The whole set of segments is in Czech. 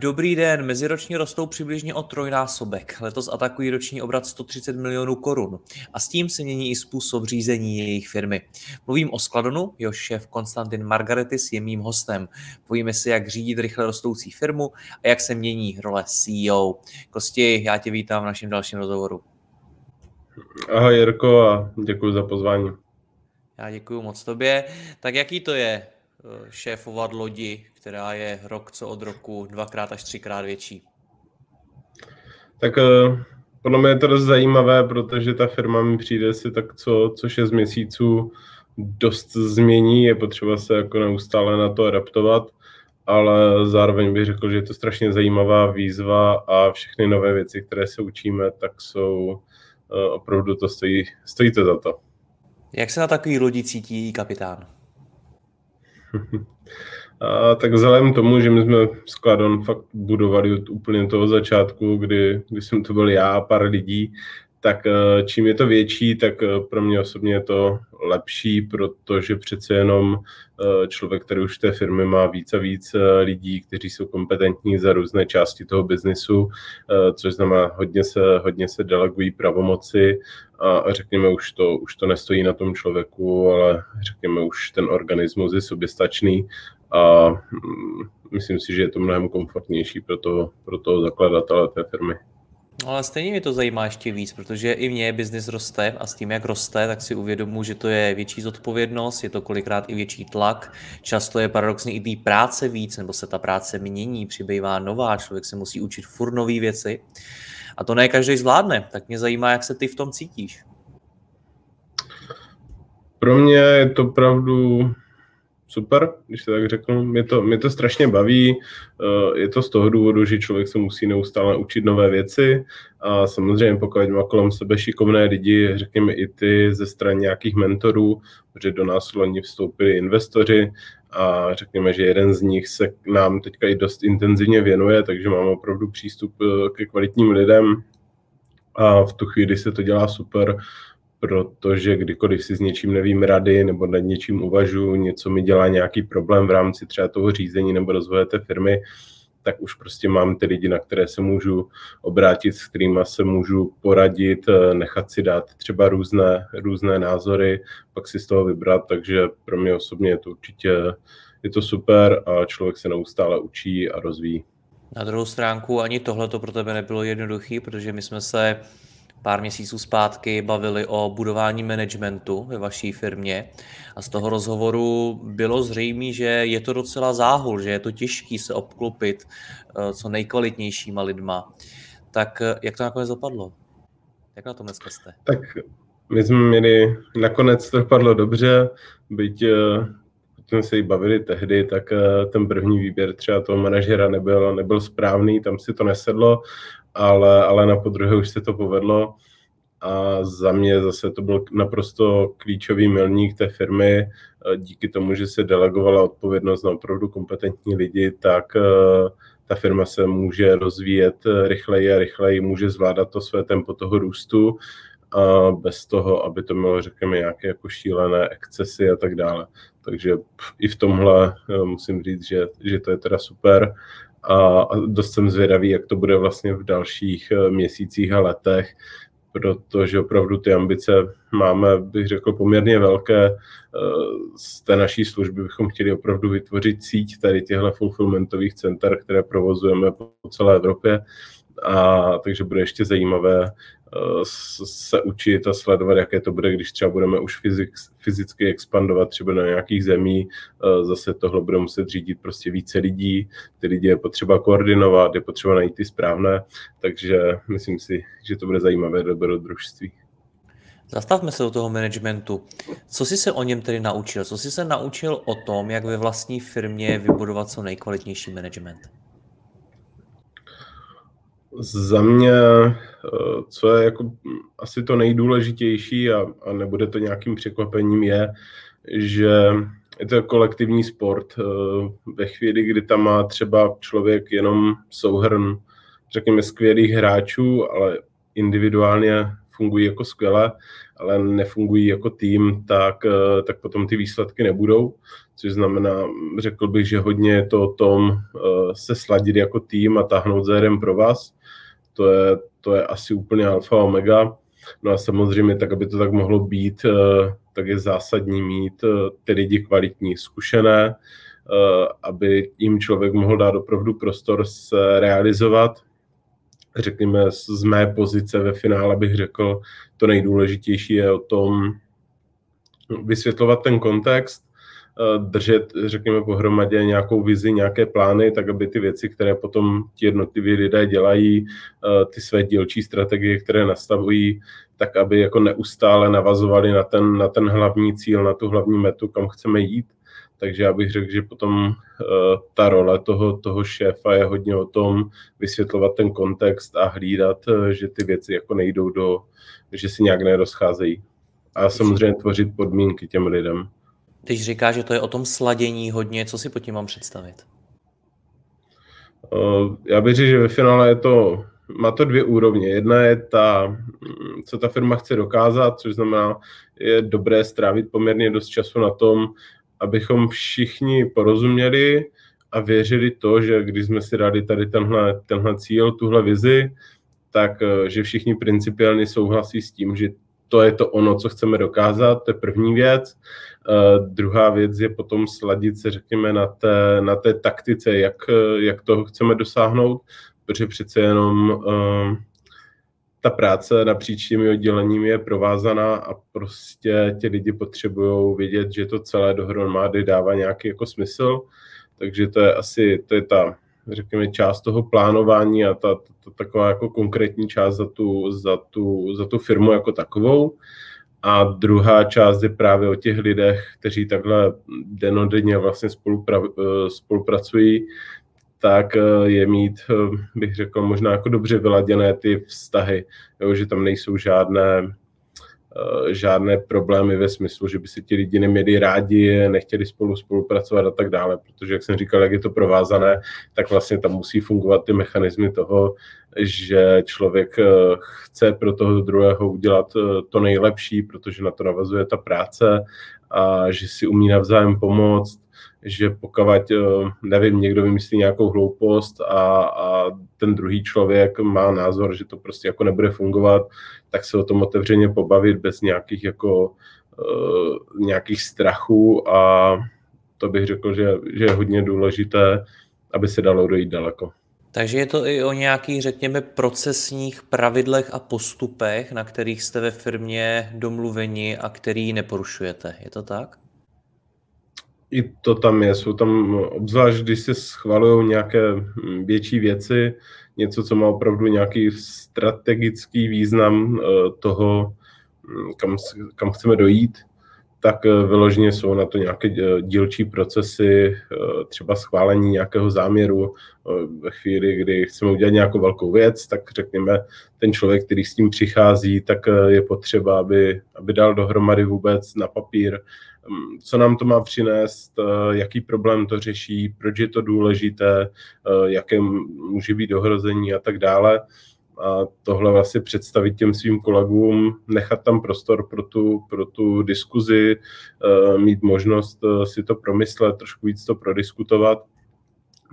Dobrý den, meziročně rostou přibližně o trojnásobek. Letos atakují roční obrat 130 milionů korun. A s tím se mění i způsob řízení jejich firmy. Mluvím o Skladonu, jehož šéf Konstantin Margaretis je mým hostem. Povíme si, jak řídit rychle rostoucí firmu a jak se mění role CEO. Kosti, já tě vítám v našem dalším rozhovoru. Ahoj Jirko a děkuji za pozvání. Já děkuji moc tobě. Tak jaký to je šéfovat lodi, která je rok co od roku dvakrát až třikrát větší? Tak eh, podle mě je to dost zajímavé, protože ta firma mi přijde si tak co, co 6 měsíců dost změní, je potřeba se jako neustále na to adaptovat, ale zároveň bych řekl, že je to strašně zajímavá výzva a všechny nové věci, které se učíme, tak jsou eh, opravdu to stojí, stojí to za to. Jak se na takový lodi cítí kapitán? A tak vzhledem tomu, že my jsme Skladon fakt budovali od úplně toho začátku, kdy, kdy jsem to byl já a pár lidí, tak eh, čím je to větší, tak eh, pro mě osobně je to lepší, protože přece jenom eh, člověk, který už v té firmy má víc a víc lidí, kteří jsou kompetentní za různé části toho biznisu, což znamená, hodně se, hodně se delegují pravomoci a řekněme, už to, už to nestojí na tom člověku, ale řekněme, už ten organismus je soběstačný a mm, myslím si, že je to mnohem komfortnější pro toho, pro toho zakladatele té firmy. No, ale stejně mě to zajímá ještě víc, protože i mě biznis roste a s tím, jak roste, tak si uvědomuji, že to je větší zodpovědnost, je to kolikrát i větší tlak, často je paradoxně i té práce víc, nebo se ta práce mění, přibývá nová, člověk se musí učit furt nové věci a to ne každý zvládne, tak mě zajímá, jak se ty v tom cítíš. Pro mě je to opravdu super, když se tak řeknu. Mě to, mě to strašně baví. Eh, je to z toho důvodu, že člověk se musí neustále učit nové věci a samozřejmě pokud má kolem sebe šikovné lidi, řekněme i ty ze strany nějakých mentorů, protože do nás loni vstoupili investoři a řekněme, že jeden z nich se nám teďka i dost intenzivně věnuje, takže máme opravdu přístup eh, ke kvalitním lidem a v tu chvíli se to dělá super protože kdykoliv si s něčím nevím rady nebo nad něčím uvažuji, něco mi dělá nějaký problém v rámci třeba toho řízení nebo rozvoje té firmy, tak už prostě mám ty lidi, na které se můžu obrátit, s kterými se můžu poradit, eh, nechat si dát třeba různé, různé názory, pak si z toho vybrat, takže pro mě osobně je to určitě je to super a člověk se neustále učí a rozvíjí. Na druhou stránku ani tohle to pro tebe nebylo jednoduché, protože my jsme se pár měsíců zpátky bavili o budování managementu ve vaší firmě a z toho rozhovoru bylo zřejmé, že je to docela záhul, že je to těžké se obklopit eh, co nejkvalitnějšíma lidma. Tak eh, jak to nakonec dopadlo? Jak na tom dneska jste? Tak my jsme měli, nakonec to dopadlo dobře, byť eh, jsme se jí bavili tehdy, tak ten první výběr třeba toho manažera nebyl, nebyl správný, tam si to nesedlo ale, ale na podruhé už se to povedlo a za mě zase to byl naprosto klíčový milník té firmy. Díky tomu, že se delegovala odpovědnost na opravdu kompetentní lidi, tak eh, ta firma se může rozvíjet rychleji a rychleji, může zvládat to své tempo toho růstu a bez toho, aby to mělo, řekněme, nějaké jako šílené excesy a tak dále. Takže i v tomhle musím říct, že, že to je teda super a dost jsem zvědavý, jak to bude vlastně v dalších eh, měsících a letech, protože opravdu ty ambice máme, bych řekl, poměrně velké. Eh, z té naší služby bychom chtěli opravdu vytvořit síť tady těchto fulfillmentových center, které provozujeme po celé Evropě a takže bude ještě zajímavé se učit a sledovat, jaké to bude, když třeba budeme už fyzik, fyzicky expandovat třeba na nějakých zemí, zase tohle bude muset řídit prostě více lidí, ty lidi je potřeba koordinovat, je potřeba najít ty správné, takže myslím si, že to bude zajímavé dobrodružství. Zastavme se do toho managementu. Co jsi se o něm tedy naučil? Co jsi se naučil o tom, jak ve vlastní firmě vybudovat co nejkvalitnější management? Za mě, eh, co je jako asi to nejdůležitější a, a nebude to nějakým překvapením, je, že je to kolektivní sport. Eh, ve chvíli, kdy tam má třeba člověk jenom souhrn, řekněme, skvělých hráčů, ale individuálně fungují jako skvěle, ale nefungují jako tým, tak, eh, tak potom ty výsledky nebudou. Což znamená, řekl bych, že hodně je to o tom se sladit jako tým a táhnout za jeden pro vás to je, to je asi úplně alfa omega. No a samozřejmě, tak aby to tak mohlo být, eh, tak je zásadní mít eh, ty lidi kvalitní, zkušené, eh, aby jim člověk mohl dát opravdu prostor se realizovat. Řekněme, z mé pozice ve finále bych řekl, to nejdůležitější je o tom vysvětlovat ten kontext, držet, řekněme, pohromadě nějakou vizi, nějaké plány, tak aby ty věci, které potom ti jednotliví lidé dělají, eh, ty své dílčí strategie, které nastavují, tak aby jako neustále navazovali na ten, na ten hlavní cíl, na tu hlavní metu, kam chceme jít. Takže já bych řekl, že potom uh, ta role toho, toho šéfa je hodně o tom vysvětlovat ten kontext a hlídat, že ty věci jako nejdou do, že si nějak nerozcházejí. A samozřejmě tvořit podmínky těm lidem. Když říká, že to je o tom sladění hodně, co si pod tím mám představit? Eh, já bych řekl, že ve finále je to, má to dvě úrovně. Jedna je ta, co ta firma chce dokázat, což znamená, je dobré strávit poměrně dost času na tom, abychom všichni porozuměli a věřili to, že když jsme si dali tady tenhle, tenhle cíl, tuhle vizi, tak eh, že všichni principiálně souhlasí s tím, že to je to ono, co chceme dokázat, to je první věc. Uh, druhá věc je potom sladit se, řekněme, na té, na té taktice, jak, jak toho chceme dosáhnout, protože přece jenom uh, ta práce napříč těmi odděleními je provázaná a prostě ti lidi potřebují vědět, že to celé dohromady dává nějaký jako smysl, takže to je asi, to je ta řekněme, část toho plánování a ta, ta, ta taková jako konkrétní část za tu, za, tu, za tu firmu jako takovou. A druhá část je právě o těch lidech, kteří takhle denodenně vlastně spolupra, eh, spolupracují, tak eh, je mít, eh, bych řekl, možná jako dobře vyladěné ty vztahy, jo, že tam nejsou žádné žádné problémy ve smyslu, že by si ti lidi neměli rádi, nechtěli spolu spolupracovat a tak dále, protože, jak jsem říkal, jak je to provázané, tak vlastně tam musí fungovat ty mechanismy toho, že člověk eh, chce pro toho druhého udělat eh, to nejlepší, protože na to navazuje ta práce a že si umí navzájem pomoct, že pokud, nevím, někdo vymyslí nějakou hloupost a, a ten druhý člověk má názor, že to prostě jako nebude fungovat, tak se o tom otevřeně pobavit bez nějakých jako uh, nějakých strachů a to bych řekl, že, že je hodně důležité, aby se dalo dojít daleko. Takže je to i o nějakých, řekněme, procesních pravidlech a postupech, na kterých jste ve firmě domluveni a který neporušujete. Je to tak? I to tam je. Jsou tam, obzvlášť když se schvalují nějaké větší věci, něco, co má opravdu nějaký strategický význam eh, toho, hm, kam, kam chceme dojít, tak eh, vyloženě jsou na to nějaké eh, dílčí procesy, třeba schválení nějakého záměru ve chvíli, kdy chceme udělat nějakou velkou věc, tak řekněme, ten člověk, který s tím přichází, tak je potřeba, aby, aby dal dohromady vůbec na papír Hm, co nám to má přinést, eh, jaký problém to řeší, proč je to důležité, eh, jaké může být ohrození a tak dále. A tohle vlastně představit těm svým kolegům, nechat tam prostor pro tu, pro tu diskuzi, eh, mít možnost si to promyslet, trošku víc to prodiskutovat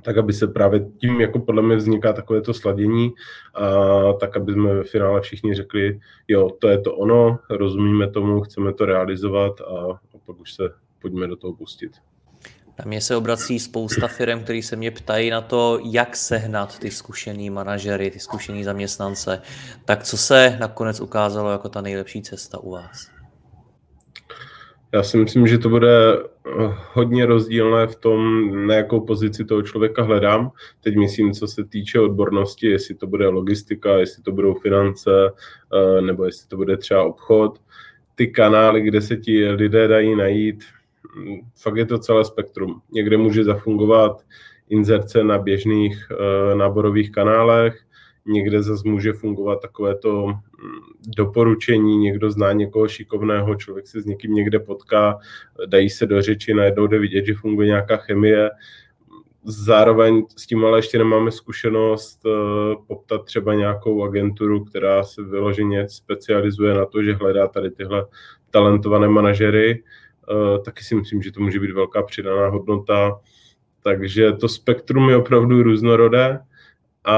tak aby se právě tím, jako podle mě vzniká takové to sladění, a tak aby jsme ve finále všichni řekli, jo, to je to ono, rozumíme tomu, chceme to realizovat a, a pak už se pojďme do toho pustit. Na mě se obrací spousta firm, který se mě ptají na to, jak sehnat ty zkušený manažery, ty zkušený zaměstnance. Tak co se nakonec ukázalo jako ta nejlepší cesta u vás? Já si myslím, že to bude eh, hodně rozdílné v tom, na jakou pozici toho člověka hledám. Teď myslím, co se týče odbornosti, jestli to bude logistika, jestli to budou finance, eh, nebo jestli to bude třeba obchod. Ty kanály, kde se ti lidé dají najít, fakt je to celé spektrum. Někde může zafungovat inzerce na běžných eh, náborových kanálech, někde zase může fungovat takové to mm, doporučení, někdo zná někoho šikovného, člověk se s někým někde potká, dají se do řeči, najednou jde vidět, že funguje nějaká chemie. Zároveň s tím ale ještě nemáme zkušenost eh, poptat třeba nějakou agenturu, která se vyloženě specializuje na to, že hledá tady tyhle talentované manažery. Eh, taky si myslím, že to může být velká přidaná hodnota. Takže to spektrum je opravdu různorodé a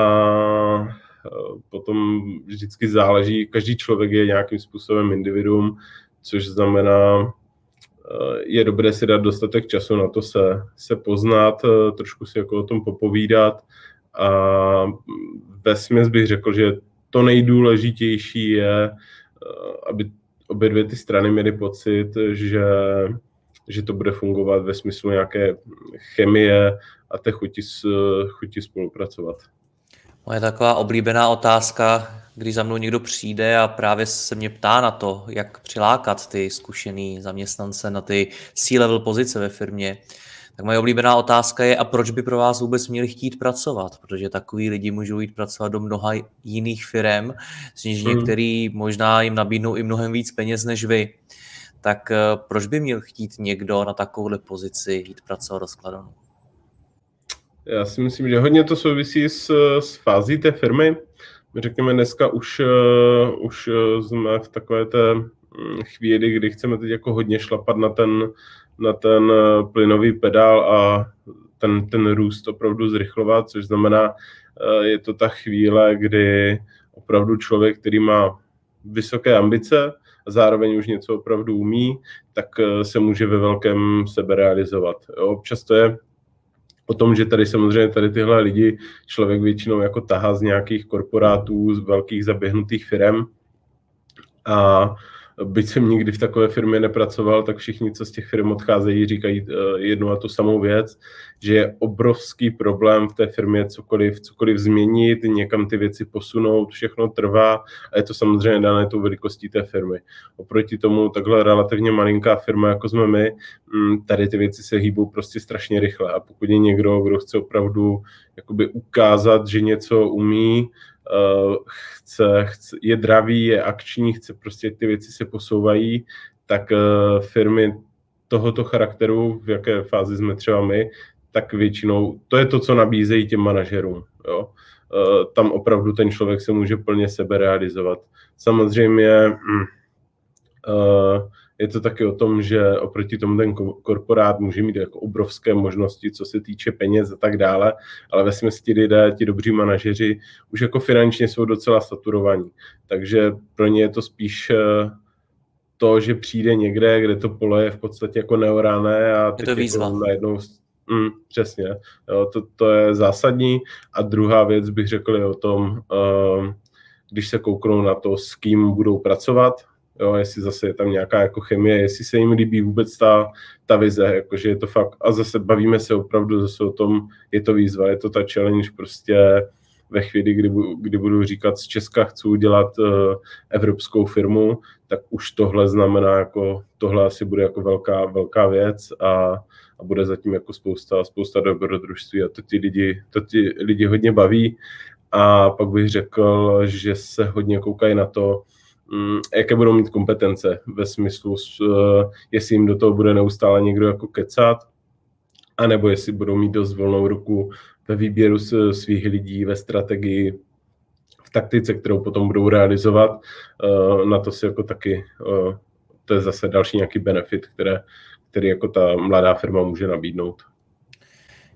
e, potom vždycky záleží, každý člověk je nějakým způsobem individuum, což znamená, je dobré si dát dostatek času na to se, se poznat, e, trošku si jako o tom popovídat a ve směs bych řekl, že to nejdůležitější je, aby obě dvě ty strany měly pocit, že, že to bude fungovat ve smyslu nějaké chemie a té chuti, chuti spolupracovat. Moje taková oblíbená otázka, když za mnou někdo přijde a právě se mě ptá na to, jak přilákat ty zkušený zaměstnance na ty C-level pozice ve firmě, tak moje oblíbená otázka je, a proč by pro vás vůbec měli chtít pracovat? Protože takový lidi můžou jít pracovat do mnoha jiných firm, z nich hmm. některý možná jim nabídnou i mnohem víc peněz než vy. Tak eh, proč by měl chtít někdo na takovouhle pozici jít pracovat do skladonu? Já si myslím, že hodně to souvisí s, s fází té firmy. Řekněme, dneska už, uh, už uh, jsme v takové té mm, chvíli, kdy chceme teď jako hodně šlapat na ten, na ten uh, plynový pedál a ten, ten růst opravdu zrychlovat, což znamená, je to ta chvíle, kdy opravdu člověk, který má vysoké ambice a zároveň už něco opravdu umí, tak se může ve velkém sebe realizovat. Jo, občas to je o tom, že tady samozřejmě tady tyhle lidi člověk většinou jako tahá z nějakých korporátů, z velkých zaběhnutých firm a byť jsem nikdy v takové firmě nepracoval, tak všichni, co z těch firm odcházejí, říkají eh, jednu a tu samou věc, že je obrovský problém v té firmě cokoliv, cokoliv změnit, někam ty věci posunout, všechno trvá a je to samozřejmě dané tou velikostí té firmy. Oproti tomu takhle relativně malinká firma, jako jsme my, mm, tady ty věci se hýbou prostě strašně rychle a pokud je někdo, kdo chce opravdu jakoby ukázat, že něco umí, chce, chce, je dravý, je akční, chce prostě ty věci se posouvají, tak eh, firmy tohoto charakteru, v jaké fázi jsme třeba my, tak většinou to je to, co nabízejí těm manažerům. Jo. Eh, tam opravdu ten člověk se může plně sebe realizovat. Samozřejmě mm, je to taky o tom, že oproti tomu ten korporát může mít jako obrovské možnosti, co se týče peněz a tak dále, ale ve smyslu ti lidé, ti dobří manažeři už jako finančně jsou docela saturovaní. Takže pro ně je to spíš eh, to, že přijde někde, kde to pole je v podstatě jako neorané a je to výzva. Jako najednou Mm, přesně, jo, to, to je zásadní. A druhá věc bych řekl je o tom, uh, když se kouknou na to, s kým budou pracovat, jo, jestli zase je tam nějaká jako chemie, jestli se jim líbí vůbec ta, ta vize, jakože je to fakt, a zase bavíme se opravdu zase o tom, je to výzva, je to ta challenge prostě ve chvíli, kdy, kdy budu říkat z Česka chci udělat uh, evropskou firmu, tak už tohle znamená jako, tohle asi bude jako velká, velká věc a, a bude zatím jako spousta, spousta dobrodružství a to ty lidi, to ty lidi hodně baví. A pak bych řekl, že se hodně koukají na to, jaké budou mít kompetence ve smyslu, eh, jestli jim do toho bude neustále někdo jako kecat, anebo jestli budou mít dost volnou ruku ve výběru svých lidí, ve strategii, v taktice, kterou potom budou realizovat. Eh, na to si jako taky, eh, to je zase další nějaký benefit, které, který jako ta mladá firma může nabídnout.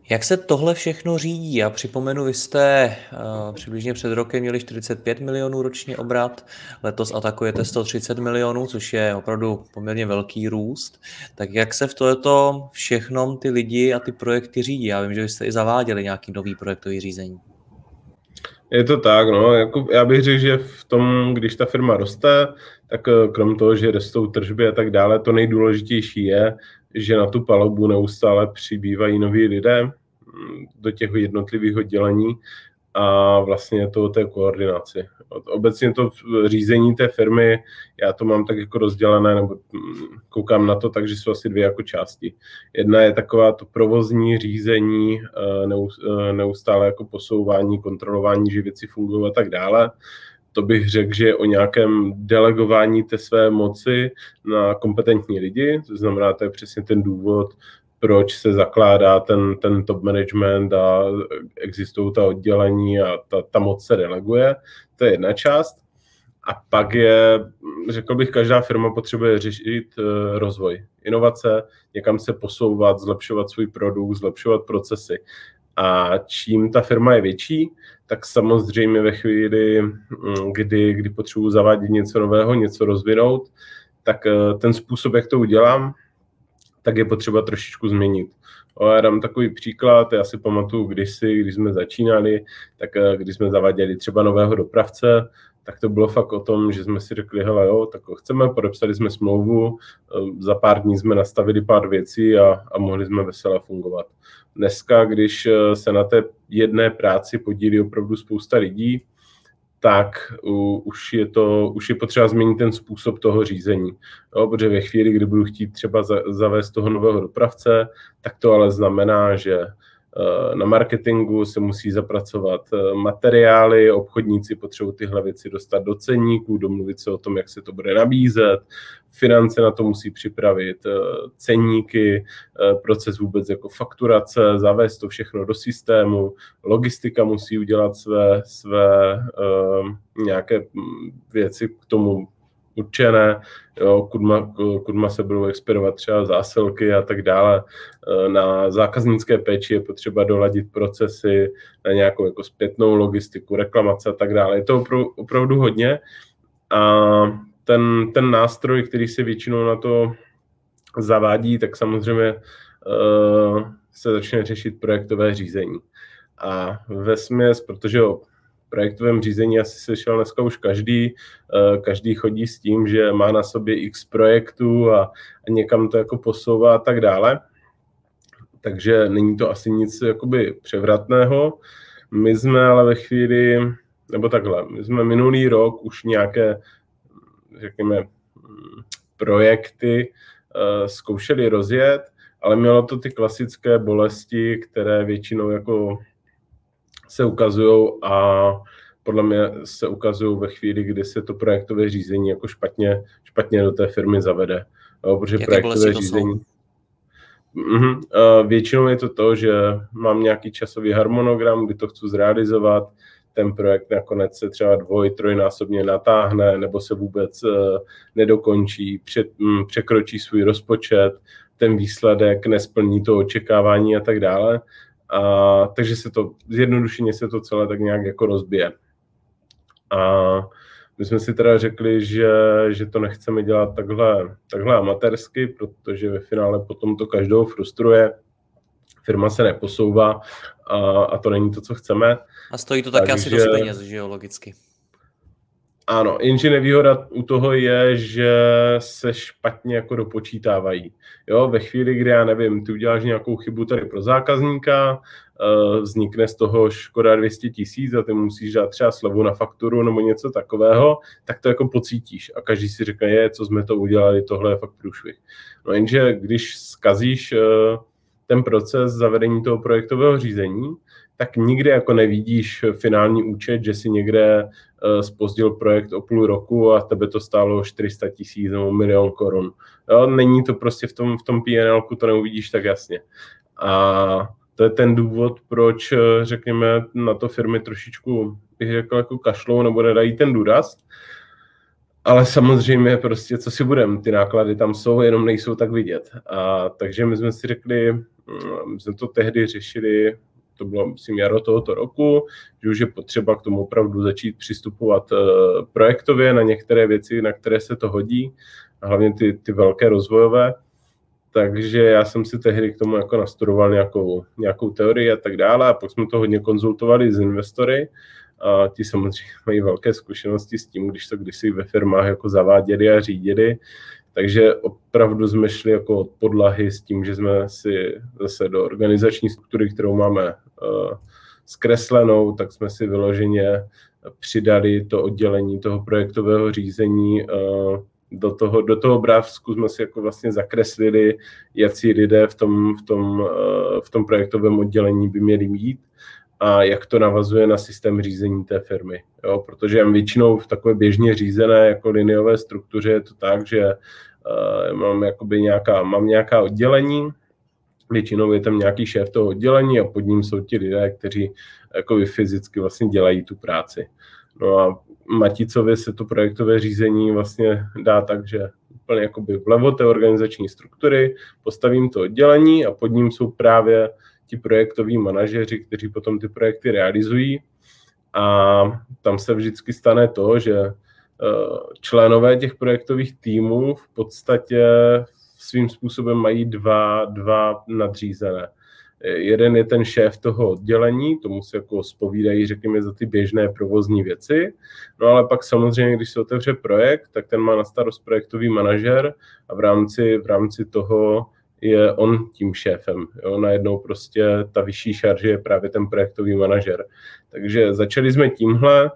Jak se tohle všechno řídí? Já připomenu, vy jste uh, přibližně před rokem měli 45 milionů ročně obrat, letos atakujete 130 milionů, což je opravdu poměrně velký růst. Tak jak se v tohleto všechnom ty lidi a ty projekty řídí? Já vím, že vy jste i zaváděli nějaký nový projektový řízení. Je to tak, no, jako já bych řekl, že v tom, když ta firma roste, tak eh, krom toho, že rostou tržby a tak dále, to nejdůležitější je, že na tu palubu neustále přibývají noví lidé mm, do těch jednotlivých oddělení a vlastně to o té koordinaci. Obecně to řízení té firmy, já to mám tak jako rozdělené, nebo mm, koukám na to tak, že jsou asi dvě jako části. Jedna je taková to provozní řízení, eh, eh, neustále jako posouvání, kontrolování, že věci fungují a tak dále to bych řekl, že je o nějakém delegování té své moci na kompetentní lidi, to znamená, to je přesně ten důvod, proč se zakládá ten, ten top management a existují ta oddělení a ta, ta moc se deleguje. To je jedna část. A pak je, řekl bych, každá firma potřebuje řešit uh, rozvoj, inovace, někam se posouvat, zlepšovat svůj produkt, zlepšovat procesy. A čím ta firma je větší, tak samozřejmě ve chvíli, mm, kdy, kdy potřebuji zavádět něco nového, něco rozvinout, tak eh, ten způsob, jak to udělám, tak je potřeba trošičku změnit. Já dám takový příklad, já si pamatuju kdysi, když jsme začínali, tak eh, když jsme zaváděli třeba nového dopravce, tak to bylo fakt o tom, že jsme si řekli, hele jo, tak chceme, podepsali jsme smlouvu, eh, za pár dní jsme nastavili pár věcí a, a mohli jsme veselé fungovat. Dneska, když eh, se na té jedné práci podílí opravdu spousta lidí, tak už je, to, už je potřeba změnit ten způsob toho řízení. Jo, protože ve chvíli, kdy budu chtít třeba zavést toho nového dopravce, tak to ale znamená, že na marketingu se musí zapracovat eh, materiály, obchodníci potřebují tyhle věci dostat do ceníků, domluvit se o tom, jak se to bude nabízet, finance na to musí připravit, eh, ceníky, proces vůbec jako fakturace, zavést to všechno do systému, logistika musí udělat své, své nějaké mm, věci k tomu určené, jo, kudma, kudma se budou expirovat třeba zásilky a tak dále. E, na zákaznické péči je potřeba doladit procesy, na nějakou jako zpětnou logistiku, reklamace a tak dále. Je to opravdu, opravdu hodně a ten, ten nástroj, který se většinou na to zavádí, tak samozřejmě uh, se začne řešit projektové řízení. A ve směs, protože projektovém řízení asi slyšel dneska už každý. Eh, každý chodí s tím, že má na sobě x projektů a, a někam to jako posouvá a tak dále. Takže není to asi nic jakoby převratného. My jsme ale ve chvíli, nebo takhle, my jsme minulý rok už nějaké, řekněme, projekty uh, zkoušeli rozjet, ale mělo to ty klasické bolesti, které většinou jako se ukazují a podle mě se ukazují ve chvíli, kdy se to projektové řízení jako špatně, špatně do té firmy zavede. Jo, protože Jaké projektové řízení... Mm-hmm. Většinou je to to, že mám nějaký časový harmonogram, kdy to chci zrealizovat, ten projekt nakonec se třeba dvoj, trojnásobně natáhne, nebo se vůbec uh, nedokončí, před, um, překročí svůj rozpočet, ten výsledek nesplní to očekávání a tak dále. A, takže se to, zjednodušeně se to celé tak nějak jako rozbije. A my jsme si teda řekli, že, že to nechceme dělat takhle, takhle amatérsky, protože ve finále potom to každou frustruje, firma se neposouvá a, a to není to, co chceme. A stojí to také Takže, asi dost peněz, že jo, logicky. Ano, jenže nevýhoda u toho je, že se špatně jako dopočítávají. Jo, ve chvíli, kdy já nevím, ty uděláš nějakou chybu tady pro zákazníka, eh, vznikne z toho škoda 200 tisíc a ty musíš dát třeba slevu na fakturu nebo něco takového, tak to jako pocítíš a každý si řekne, je, co jsme to udělali, tohle je fakt průšvih. No jenže když zkazíš eh, ten proces zavedení toho projektového řízení, tak nikdy jako nevidíš finální účet, že si někde spozdil eh, projekt o půl roku a tebe to stálo 400 tisíc nebo milion korun. Jo, není to prostě v tom, v tom PNL, to neuvidíš tak jasně. A to je ten důvod, proč, eh, řekněme, na to firmy trošičku, bych řekl, jako kašlou nebo nedají ten důraz. Ale samozřejmě prostě, co si budem, ty náklady tam jsou, jenom nejsou tak vidět. A takže my jsme si řekli, my jsme to tehdy řešili, to bylo, myslím, jaro tohoto roku, že už je potřeba k tomu opravdu začít přistupovat projektově na některé věci, na které se to hodí, a hlavně ty, ty velké rozvojové. Takže já jsem si tehdy k tomu jako nastudoval nějakou, nějakou teorii a tak dále a pak jsme to hodně konzultovali s investory a ti samozřejmě mají velké zkušenosti s tím, když to kdysi ve firmách jako zaváděli a řídili, takže opravdu jsme šli jako od podlahy s tím, že jsme si zase do organizační struktury, kterou máme uh, zkreslenou, tak jsme si vyloženě přidali to oddělení toho projektového řízení uh, do toho, do toho obrázku jsme si jako vlastně zakreslili, jaký lidé v tom, v, tom, eh, v tom projektovém oddělení by měli mít a jak to navazuje na systém řízení té firmy. Jo? Protože většinou v takové běžně řízené jako lineové struktuře je to tak, že uh, mám, jakoby nějaká, mám nějaká oddělení, většinou je tam nějaký šéf toho oddělení a pod ním jsou ti lidé, kteří jako fyzicky vlastně dělají tu práci. No a Maticově se to projektové řízení vlastně dá tak, že úplně jakoby vlevo té organizační struktury, postavím to oddělení a pod ním jsou právě ti projektoví manažeři, kteří potom ty projekty realizují. A tam se vždycky stane to, že eh, členové těch projektových týmů v podstatě svým způsobem mají dva, dva nadřízené. Jeden je ten šéf toho oddělení, tomu se jako spovídají, řekněme, za ty běžné provozní věci. No ale pak samozřejmě, když se otevře projekt, tak ten má na starost projektový manažer a v rámci, v rámci toho je on tím šéfem. Jo? Najednou prostě ta vyšší šarže je právě ten projektový manažer. Takže začali jsme tímhle,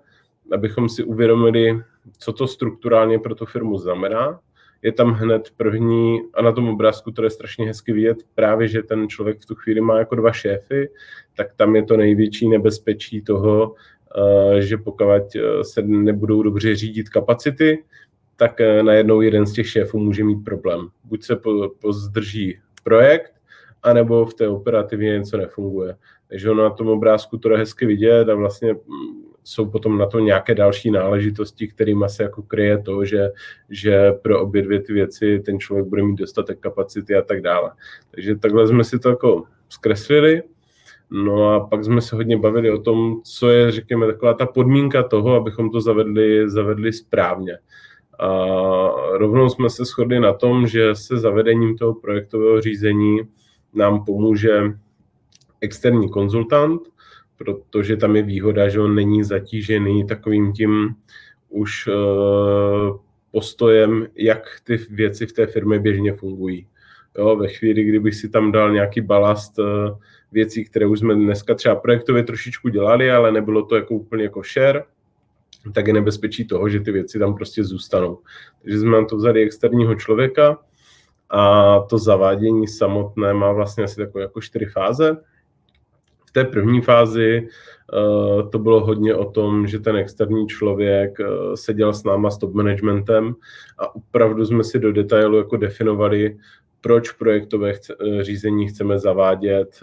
abychom si uvědomili, co to strukturálně pro tu firmu znamená, je tam hned první, a na tom obrázku to je strašně hezky vidět, právě, že ten člověk v tu chvíli má jako dva šéfy, tak tam je to největší nebezpečí toho, eh, že pokud eh, se nebudou dobře řídit kapacity, tak eh, najednou jeden z těch šéfů může mít problém. Buď se pozdrží projekt, anebo v té operativě něco nefunguje. Takže ono na tom obrázku to je hezky vidět a vlastně mm, jsou potom na to nějaké další náležitosti, kterými se jako kryje to, že, že pro obě dvě ty věci ten člověk bude mít dostatek kapacity a tak dále. Takže takhle jsme si to jako zkreslili. No a pak jsme se hodně bavili o tom, co je, řekněme, taková ta podmínka toho, abychom to zavedli, zavedli správně. A rovnou jsme se shodli na tom, že se zavedením toho projektového řízení nám pomůže externí konzultant, protože tam je výhoda, že on není zatížený takovým tím už uh, postojem, jak ty věci v té firmě běžně fungují. Jo, ve chvíli, kdybych si tam dal nějaký balast uh, věcí, které už jsme dneska třeba projektově trošičku dělali, ale nebylo to jako úplně jako share, tak je nebezpečí toho, že ty věci tam prostě zůstanou. Takže jsme to vzali externího člověka a to zavádění samotné má vlastně asi takové jako čtyři fáze v té první fázi uh, to bylo hodně o tom, že ten externí člověk uh, seděl s náma s top managementem a opravdu jsme si do detailu jako definovali, proč projektové uh, řízení chceme zavádět,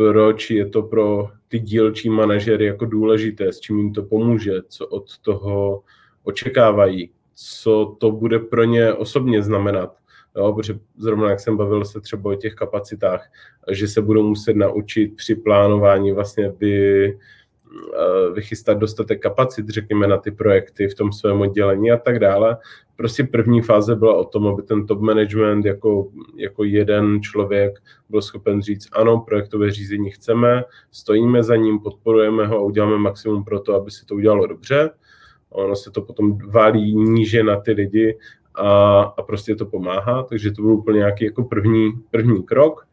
proč je to pro ty dílčí manažery jako důležité, s čím jim to pomůže, co od toho očekávají, co to bude pro ně osobně znamenat. Jo, protože zrovna jak jsem bavil se třeba o těch kapacitách, že se budou muset naučit při plánování vlastně vy, vychystat dostatek kapacit, řekněme, na ty projekty v tom svém oddělení a tak dále. Prostě první fáze byla o tom, aby ten top management jako, jako jeden člověk byl schopen říct, ano, projektové řízení chceme, stojíme za ním, podporujeme ho a uděláme maximum pro to, aby se to udělalo dobře. Ono se to potom válí níže na ty lidi a, a prostě to pomáhá, takže to byl úplně nějaký jako první, první krok.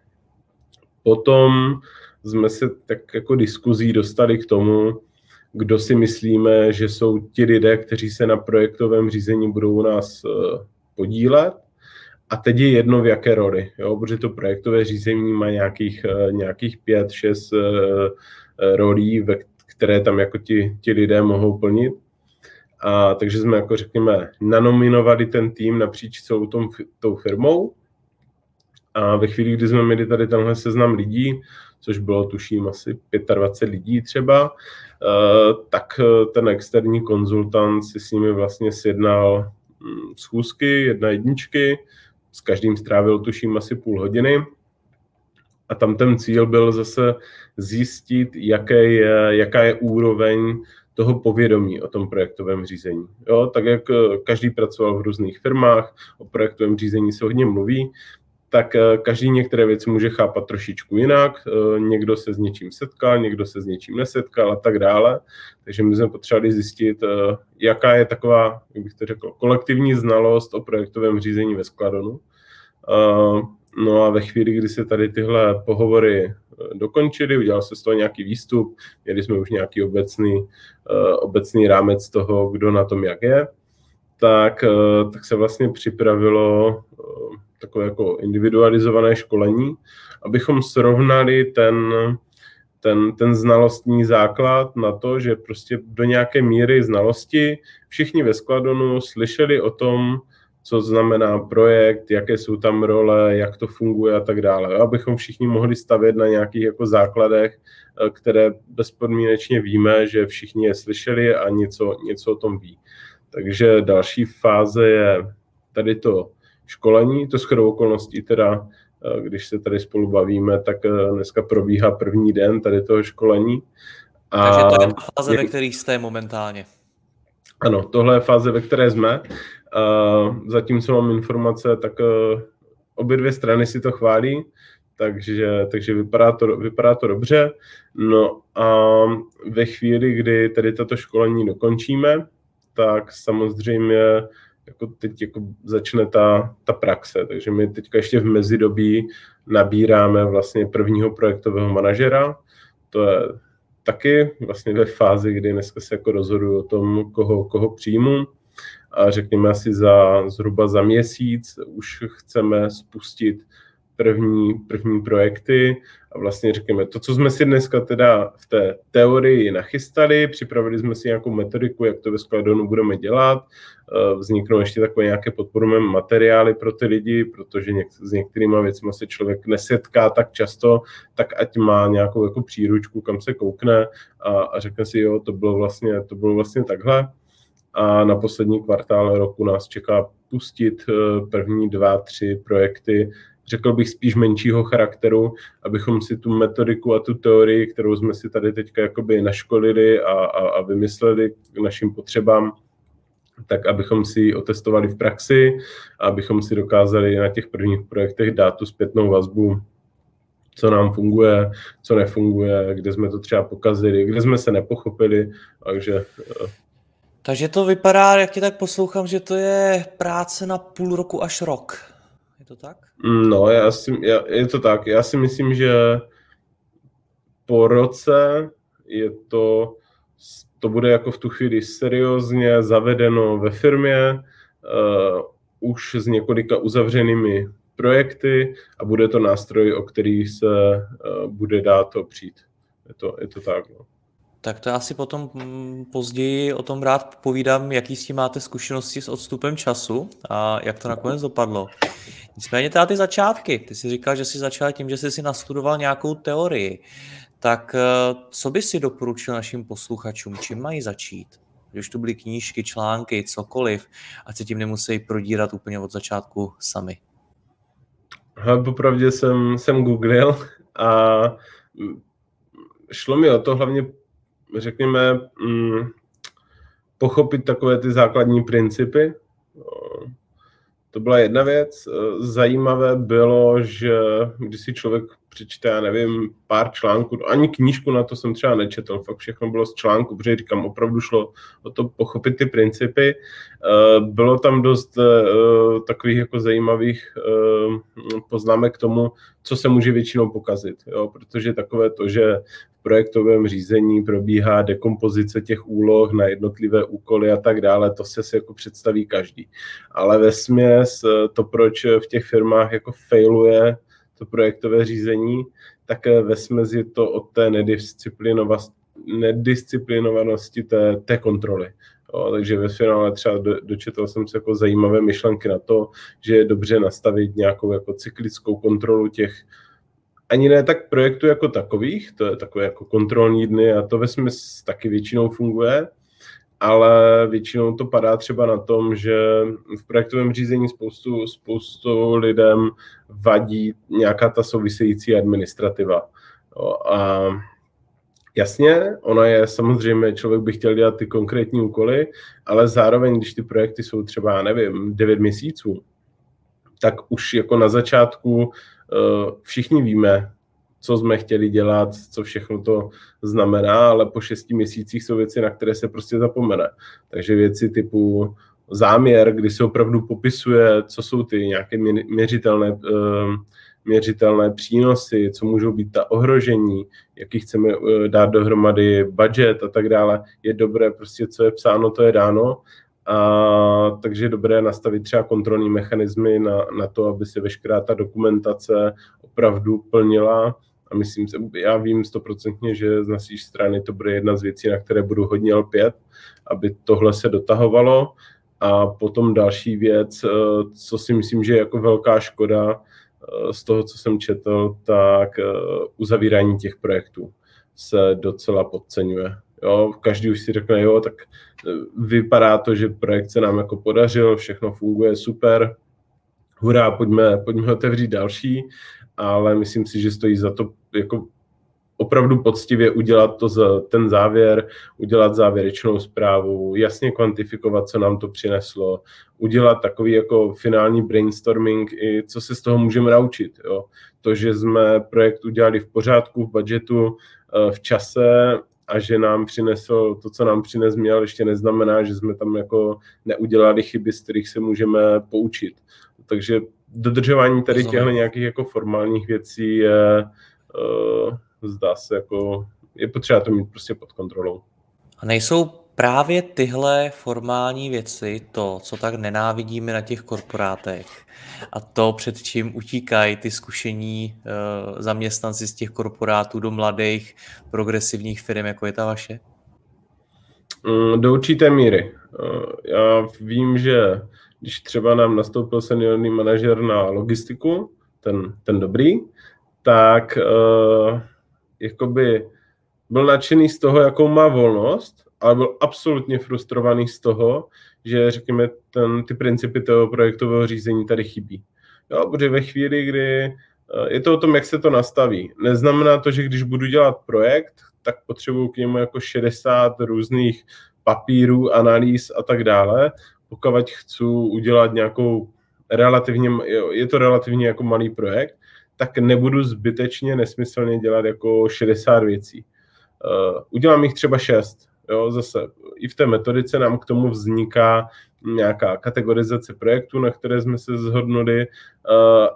Potom jsme se tak jako diskuzí dostali k tomu, kdo si myslíme, že jsou ti lidé, kteří se na projektovém řízení budou u nás uh, podílet. A teď je jedno v jaké roli, jo? protože to projektové řízení má nějakých, uh, nějakých pět, šest uh, rolí, ve které tam jako ti, ti lidé mohou plnit. A, takže jsme, jako řekněme, nanominovali ten tým napříč celou tom, tou firmou. A ve chvíli, kdy jsme měli tady tenhle seznam lidí, což bylo tuším asi 25 lidí třeba, uh, tak eh, ten externí konzultant si s nimi vlastně sjednal hm, schůzky, jedna jedničky, s každým strávil tuším asi půl hodiny. A tam ten cíl byl zase zjistit, jaké je, jaká je úroveň toho povědomí o tom projektovém řízení. Jo, tak jak každý pracoval v různých firmách, o projektovém řízení se hodně mluví, tak eh, každý některé věci může chápat trošičku jinak. Eh, někdo se s něčím setkal, někdo se s něčím nesetkal a tak dále. Takže my jsme potřebovali zjistit, eh, jaká je taková, jak bych to řekl, kolektivní znalost o projektovém řízení ve Skladonu. No a ve chvíli, kdy se tady tyhle pohovory dokončily, udělal se z toho nějaký výstup, měli jsme už nějaký obecný, obecný rámec toho, kdo na tom jak je, tak, tak se vlastně připravilo takové jako individualizované školení, abychom srovnali ten, ten, ten znalostní základ na to, že prostě do nějaké míry znalosti všichni ve Skladonu slyšeli o tom, co znamená projekt, jaké jsou tam role, jak to funguje a tak dále. Abychom všichni mohli stavět na nějakých jako základech, eh, které bezpodmínečně víme, že všichni je slyšeli a něco, něco o tom ví. Takže další fáze je tady to školení. To shodou okolností teda, eh, když se tady spolu bavíme, tak eh, dneska probíhá první den tady toho školení. A Takže to je ta fáze, je... ve které jste momentálně. Ano, tohle je fáze, ve které jsme. Zatím, co mám informace, tak eh, obě dvě strany si to chválí, takže, takže vypadá, to, vypadá to dobře. No a ve chvíli, kdy tady toto školení dokončíme, tak samozřejmě jako teď jako začne ta, ta praxe. Takže my teďka ještě v mezidobí nabíráme vlastně prvního projektového manažera. To je taky vlastně ve fázi, kdy dneska se jako rozhoduju o tom, koho, koho přijmu. A řekněme asi za zhruba za měsíc už chceme spustit první, první projekty a vlastně řekněme to, co jsme si dneska teda v té teorii nachystali, připravili jsme si nějakou metodiku, jak to ve Skladonu budeme dělat, eh, vzniknou ještě takové nějaké podporujeme materiály pro ty lidi, protože něk- s některými věcmi se člověk nesetká tak často, tak ať má nějakou jako příručku, kam se koukne a, a řekne si, jo, to bylo vlastně, to bylo vlastně takhle. A na poslední kvartál roku nás čeká pustit eh, první dva, tři projekty řekl bych spíš menšího charakteru, abychom si tu metodiku a tu teorii, kterou jsme si tady teďka jakoby naškolili a, a, a vymysleli k našim potřebám, tak abychom si ji otestovali v praxi abychom si dokázali na těch prvních projektech dát tu zpětnou vazbu, co nám funguje, co nefunguje, kde jsme to třeba pokazili, kde jsme se nepochopili, takže... Eh, takže to vypadá, jak ti tak poslouchám, že to je práce na půl roku až rok to tak? No, já si, já, je to tak. Já si myslím, že po roce je to, to bude jako v tu chvíli seriózně zavedeno ve firmě, uh, už s několika uzavřenými projekty a bude to nástroj, o který se uh, bude dát opřít. Je to, je to tak. No. Tak to já si potom mm, později o tom rád povídám, jaký s tím máte zkušenosti s odstupem času a jak to nakonec dopadlo. Nicméně teda ty začátky. Ty jsi říkal, že jsi začal tím, že jsi si nastudoval nějakou teorii. Tak eh, co by si doporučil našim posluchačům? Čím mají začít? Když tu byly knížky, články, cokoliv, ať se tím nemusí prodírat úplně od začátku sami. Ha, popravdě jsem, jsem googlil a šlo mi o to hlavně řekněme, mm, pochopit takové ty základní principy. To byla jedna věc. Zajímavé bylo, že když si člověk přečte, já nevím, pár článků, ani knížku na to jsem třeba nečetl, fakt všechno bylo z článku, protože říkám, opravdu šlo o to pochopit ty principy. Eh, bylo tam dost eh, takových jako zajímavých eh, poznámek k tomu, co se může většinou pokazit, jo? protože takové to, že v projektovém řízení probíhá dekompozice těch úloh na jednotlivé úkoly a tak dále, to se si jako představí každý. Ale ve směs to, proč v těch firmách jako failuje to projektové řízení, tak ve smezi to od té nedisciplinovanosti té, té kontroly. Jo, takže ve finále třeba do, dočetl jsem se jako zajímavé myšlenky na to, že je dobře nastavit nějakou jako cyklickou kontrolu těch ani ne tak projektů jako takových, to je takové jako kontrolní dny a to ve smyslu taky většinou funguje, ale většinou to padá třeba na tom, že v projektovém řízení spoustu, spoustu lidem vadí nějaká ta související administrativa. Jo, a jasně, ona je samozřejmě, člověk by chtěl dělat ty konkrétní úkoly, ale zároveň, když ty projekty jsou třeba, já nevím, 9 měsíců, tak už jako na začátku uh, všichni víme, co jsme chtěli dělat, co všechno to znamená, ale po šesti měsících jsou věci, na které se prostě zapomene. Takže věci typu záměr, kdy se opravdu popisuje, co jsou ty nějaké měřitelné, ehm, měřitelné přínosy, co můžou být ta ohrožení, jaký chceme eh, dát dohromady budget a tak dále, je dobré prostě, co je psáno, to je dáno. A, takže je dobré nastavit třeba kontrolní mechanismy na, na to, aby se veškerá ta dokumentace opravdu plnila a myslím, já vím stoprocentně, že z naší strany to bude jedna z věcí, na které budu hodně lpět, aby tohle se dotahovalo. A potom další věc, eh, co si myslím, že je jako velká škoda eh, z toho, co jsem četl, tak eh, uzavírání těch projektů se docela podceňuje. Jo, každý už si řekne, jo, tak vypadá to, že projekt se nám jako podařil, všechno funguje super, hurá, pojďme, pojďme otevřít další, ale myslím si, že stojí za to jako opravdu poctivě udělat to za ten závěr, udělat závěrečnou zprávu, jasně kvantifikovat, co nám to přineslo, udělat takový jako finální brainstorming i co se z toho můžeme naučit. Jo. To, že jsme projekt udělali v pořádku, v budgetu, eh, v čase a že nám přinesl to, co nám přines měl, ještě neznamená, že jsme tam jako neudělali chyby, z kterých se můžeme poučit. Takže dodržování tady těchto nějakých jako formálních věcí je, uh, zdá se jako, je potřeba to mít prostě pod kontrolou. A nejsou právě tyhle formální věci to, co tak nenávidíme na těch korporátech a to, před čím utíkají ty zkušení uh, zaměstnanci z těch korporátů do mladých progresivních firm, jako je ta vaše? Mm, do určité míry. Uh, já vím, že když třeba nám nastoupil seniorní manažer na logistiku, ten, ten dobrý, tak uh, jakoby byl nadšený z toho, jakou má volnost, ale byl absolutně frustrovaný z toho, že řekněme, ten, ty principy toho projektového řízení tady chybí. Jo, protože ve chvíli, kdy eh, je to o tom, jak se to nastaví. Neznamená to, že když budu dělat projekt, tak potřebuju k němu jako 60 různých papírů, analýz a tak dále, pokud chci udělat nějakou relativně, je to relativně jako malý projekt, tak nebudu zbytečně nesmyslně dělat jako 60 věcí. Uh, udělám jich třeba 6. Jo, zase i v té metodice nám k tomu vzniká nějaká kategorizace projektů, na které jsme se zhodnuli, uh,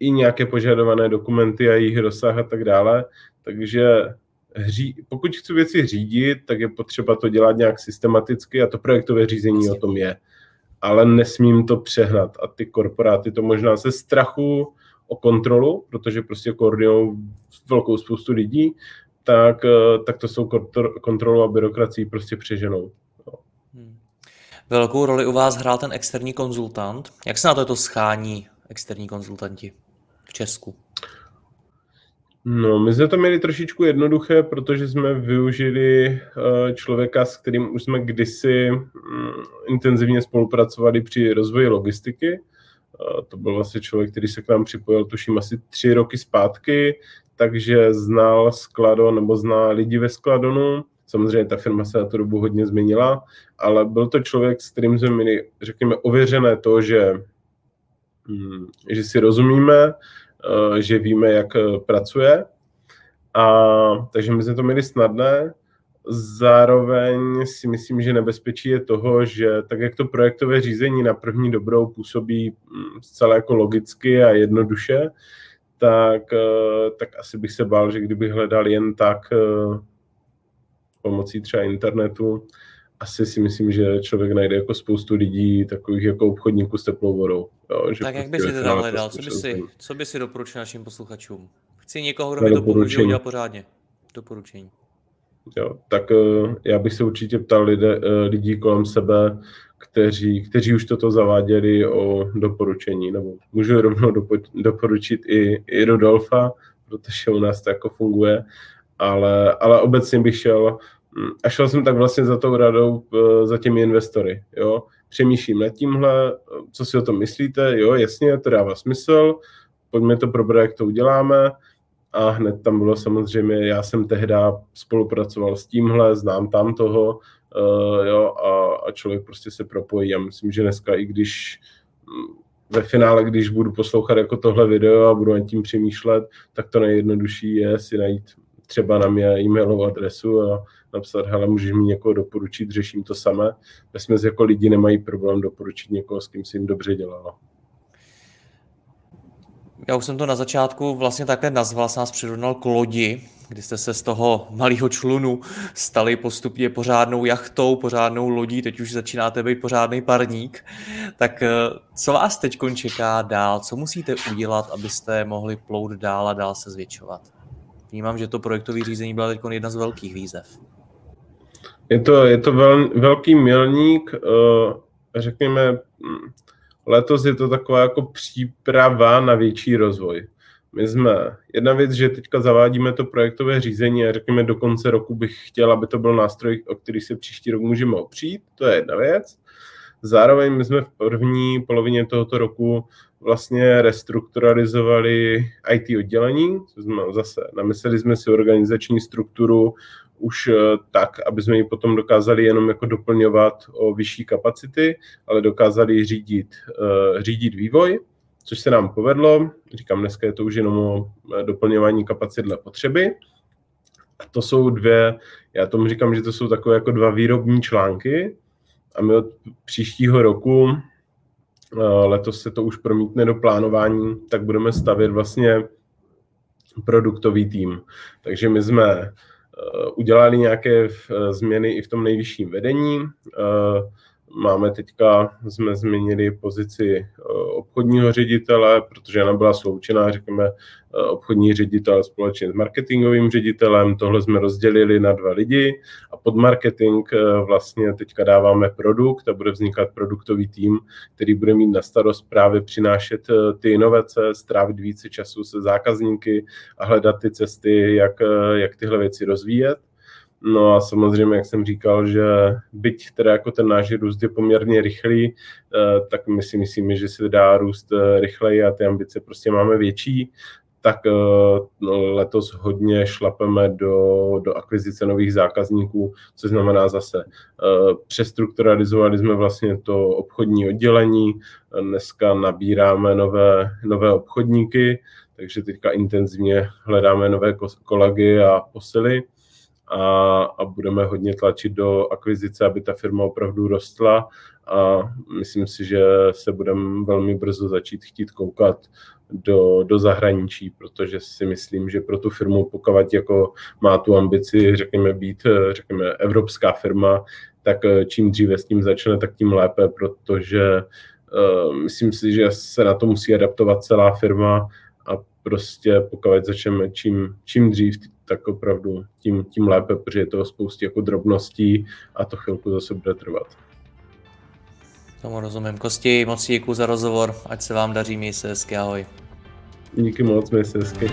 i nějaké požadované dokumenty a jejich rozsah a tak dále. Takže hří, pokud chci věci řídit, tak je potřeba to dělat nějak systematicky a to projektové řízení o tom je. Ale nesmím to přehnat a ty korporáty to možná ze strachu o kontrolu, protože prostě koordinují velkou spoustu lidí, tak, eh, tak to jsou kontrolu a byrokracii prostě přeženou. Hmm. Velkou roli u vás hrál ten externí konzultant. Jak se na to, to schání externí konzultanti v Česku? No, my jsme to měli trošičku jednoduché, protože jsme využili eh, člověka, s kterým už jsme kdysi mm, intenzivně spolupracovali při rozvoji logistiky. Eh, to byl vlastně člověk, který se k nám připojil, tuším, asi tři roky zpátky, takže znal Skladon nebo zná lidi ve Skladonu. Samozřejmě ta firma se na tu dobu hodně změnila, ale byl to člověk, s kterým jsme měli, řekněme, ověřené to, že, mm, že si rozumíme, že víme, jak eh, pracuje. A, takže my jsme to měli snadné. Zároveň si myslím, že nebezpečí je toho, že tak jak to projektové řízení na první dobrou působí mm, zcela jako logicky a jednoduše, tak, eh, tak asi bych se bál, že kdybych hledal jen tak pomocí třeba internetu, asi si myslím, že člověk najde jako spoustu lidí, takových jako obchodníků s teplou vodou. Jo, že tak jak by si teda hledal? Co by si, co by si doporučil našim posluchačům? Chci někoho, kdo mi to pomůže udělat pořádně. Doporučení. Jo, tak uh, já bych se určitě ptal lidé, uh, lidí kolem sebe, kteří, kteří už toto zaváděli o doporučení, nebo můžu rovnou dopo, doporučit i, i Rodolfa, protože u nás to jako funguje, ale, ale obecně bych šel a šel jsem tak vlastně za tou radou, eh, za těmi investory, jo. Přemýšlím nad tímhle, co si o tom myslíte, jo, jasně, to dává smysl, pojďme to probrat, jak to uděláme. A hned tam bylo samozřejmě, já jsem tehdy spolupracoval s tímhle, znám tam toho, uh, jo, a, a člověk prostě se propojí. Já myslím, že dneska, i když mm, ve finále, když budu poslouchat jako tohle video a budu nad tím přemýšlet, tak to nejjednodušší je si najít třeba na mě e-mailovou adresu a napsat, hele, můžeš mi někoho doporučit, řeším to samé. Vesměs jako lidi nemají problém doporučit někoho, s kým si jim dobře dělalo. Já už jsem to na začátku vlastně takhle nazval, jsem nás přirovnal k lodi, kdy jste se z toho malého člunu stali postupně pořádnou jachtou, pořádnou lodí, teď už začínáte být pořádný parník. Tak eh, co vás teď čeká dál? Co musíte udělat, abyste mohli plout dál a dál se zvětšovat? Vnímám, že to projektové řízení byla teď jedna z velkých výzev. Je to, je to vel, velký milník, uh, řekněme, hm, letos je to taková jako příprava na větší rozvoj. My jsme, jedna věc, že teďka zavádíme to projektové řízení a řekněme do konce roku bych chtěl, aby to byl nástroj, o který se příští rok můžeme opřít, to je jedna věc. Zároveň my jsme v první polovině tohoto roku vlastně restrukturalizovali IT oddělení, zase namysleli jsme si organizační strukturu už eh, tak, aby jsme ji potom dokázali jenom jako doplňovat o vyšší kapacity, ale dokázali řídit, uh, řídit vývoj, což se nám povedlo. Říkám, dneska je to už jenom o eh, doplňování kapacit dle potřeby. A to jsou dvě, já tomu říkám, že to jsou takové jako dva výrobní články a my od příštího roku, letos se to už promítne do plánování, tak budeme stavět vlastně produktový tým. Takže my jsme Eh, udělali nějaké eh, změny i v tom nejvyšším vedení. Máme teďka, jsme změnili pozici eh, obchodního ředitele, protože ona byla sloučená, řekněme, eh, obchodní ředitel společně s marketingovým ředitelem. Tohle jsme rozdělili na dva lidi a pod marketing eh, vlastně teďka dáváme produkt a bude vznikat produktový tým, který bude mít na starost právě přinášet ty inovace, strávit více času se zákazníky a hledat ty cesty, jak, jak tyhle věci rozvíjet. No a samozřejmě, jak jsem říkal, že byť teda jako ten náš růst je poměrně rychlý, eh, tak my si myslíme, že se dá růst eh, rychleji a ty ambice prostě máme větší, tak eh, no, letos hodně šlapeme do, do akvizice nových zákazníků, což znamená zase přestrukturalizovali jsme vlastně to obchodní oddělení, dneska nabíráme nové, nové obchodníky, takže teďka intenzivně hledáme nové kolegy a posily a, a budeme hodně tlačit do akvizice, aby ta firma opravdu rostla. A myslím si, že se budeme velmi brzo začít chtít koukat do, do zahraničí, protože si myslím, že pro tu firmu, pokud jako má tu ambici, řekněme, být, řekněme, evropská firma, tak čím dříve s tím začne, tak tím lépe, protože uh, myslím si, že se na to musí adaptovat celá firma a prostě pokud začneme čím, čím dřív, tak opravdu tím, tím lépe, protože je to spoustě jako drobností a to chvilku zase bude trvat. Tomu rozumím. Kosti, moc děkuji za rozhovor, ať se vám daří, měj se hezky, ahoj. Díky moc, měj se hezky.